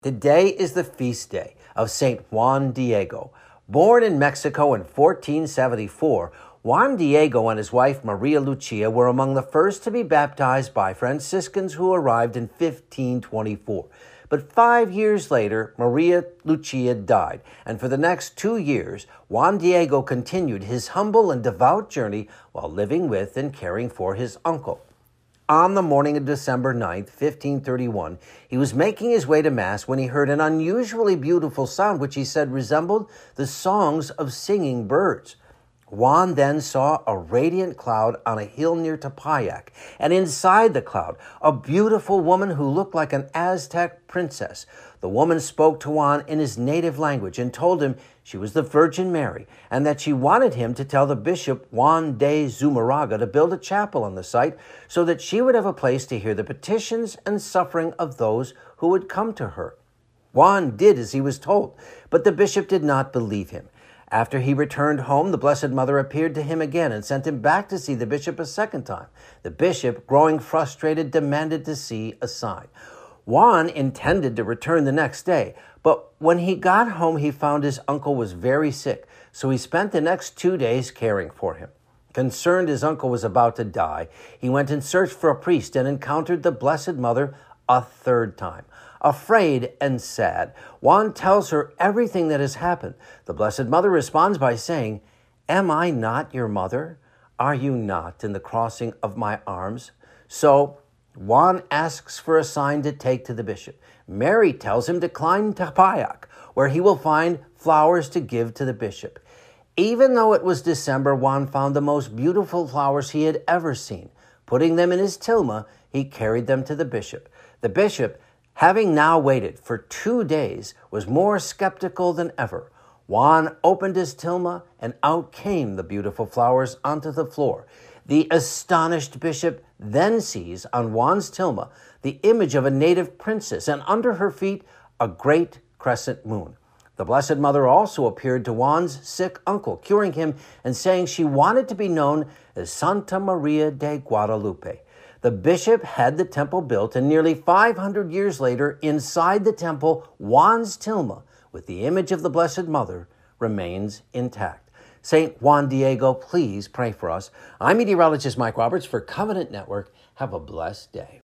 Today is the feast day of St. Juan Diego. Born in Mexico in 1474, Juan Diego and his wife Maria Lucia were among the first to be baptized by Franciscans who arrived in 1524. But five years later, Maria Lucia died, and for the next two years, Juan Diego continued his humble and devout journey while living with and caring for his uncle. On the morning of December 9th, 1531, he was making his way to Mass when he heard an unusually beautiful sound which he said resembled the songs of singing birds. Juan then saw a radiant cloud on a hill near Tepeyac, and inside the cloud, a beautiful woman who looked like an Aztec princess. The woman spoke to Juan in his native language and told him she was the Virgin Mary and that she wanted him to tell the bishop Juan de Zumarraga to build a chapel on the site so that she would have a place to hear the petitions and suffering of those who would come to her. Juan did as he was told, but the bishop did not believe him. After he returned home, the Blessed Mother appeared to him again and sent him back to see the bishop a second time. The bishop, growing frustrated, demanded to see a sign. Juan intended to return the next day, but when he got home, he found his uncle was very sick, so he spent the next two days caring for him. Concerned his uncle was about to die, he went in search for a priest and encountered the Blessed Mother a third time. Afraid and sad, Juan tells her everything that has happened. The Blessed Mother responds by saying, Am I not your mother? Are you not in the crossing of my arms? So Juan asks for a sign to take to the bishop. Mary tells him to climb Tepeyac, where he will find flowers to give to the bishop. Even though it was December, Juan found the most beautiful flowers he had ever seen. Putting them in his tilma, he carried them to the bishop. The bishop, having now waited for two days, was more skeptical than ever. Juan opened his tilma, and out came the beautiful flowers onto the floor. The astonished bishop then sees on Juan's tilma the image of a native princess, and under her feet a great crescent moon. The Blessed Mother also appeared to Juan's sick uncle, curing him and saying she wanted to be known as Santa Maria de Guadalupe. The bishop had the temple built, and nearly 500 years later, inside the temple, Juan's tilma, with the image of the Blessed Mother, remains intact. St. Juan Diego, please pray for us. I'm meteorologist Mike Roberts for Covenant Network. Have a blessed day.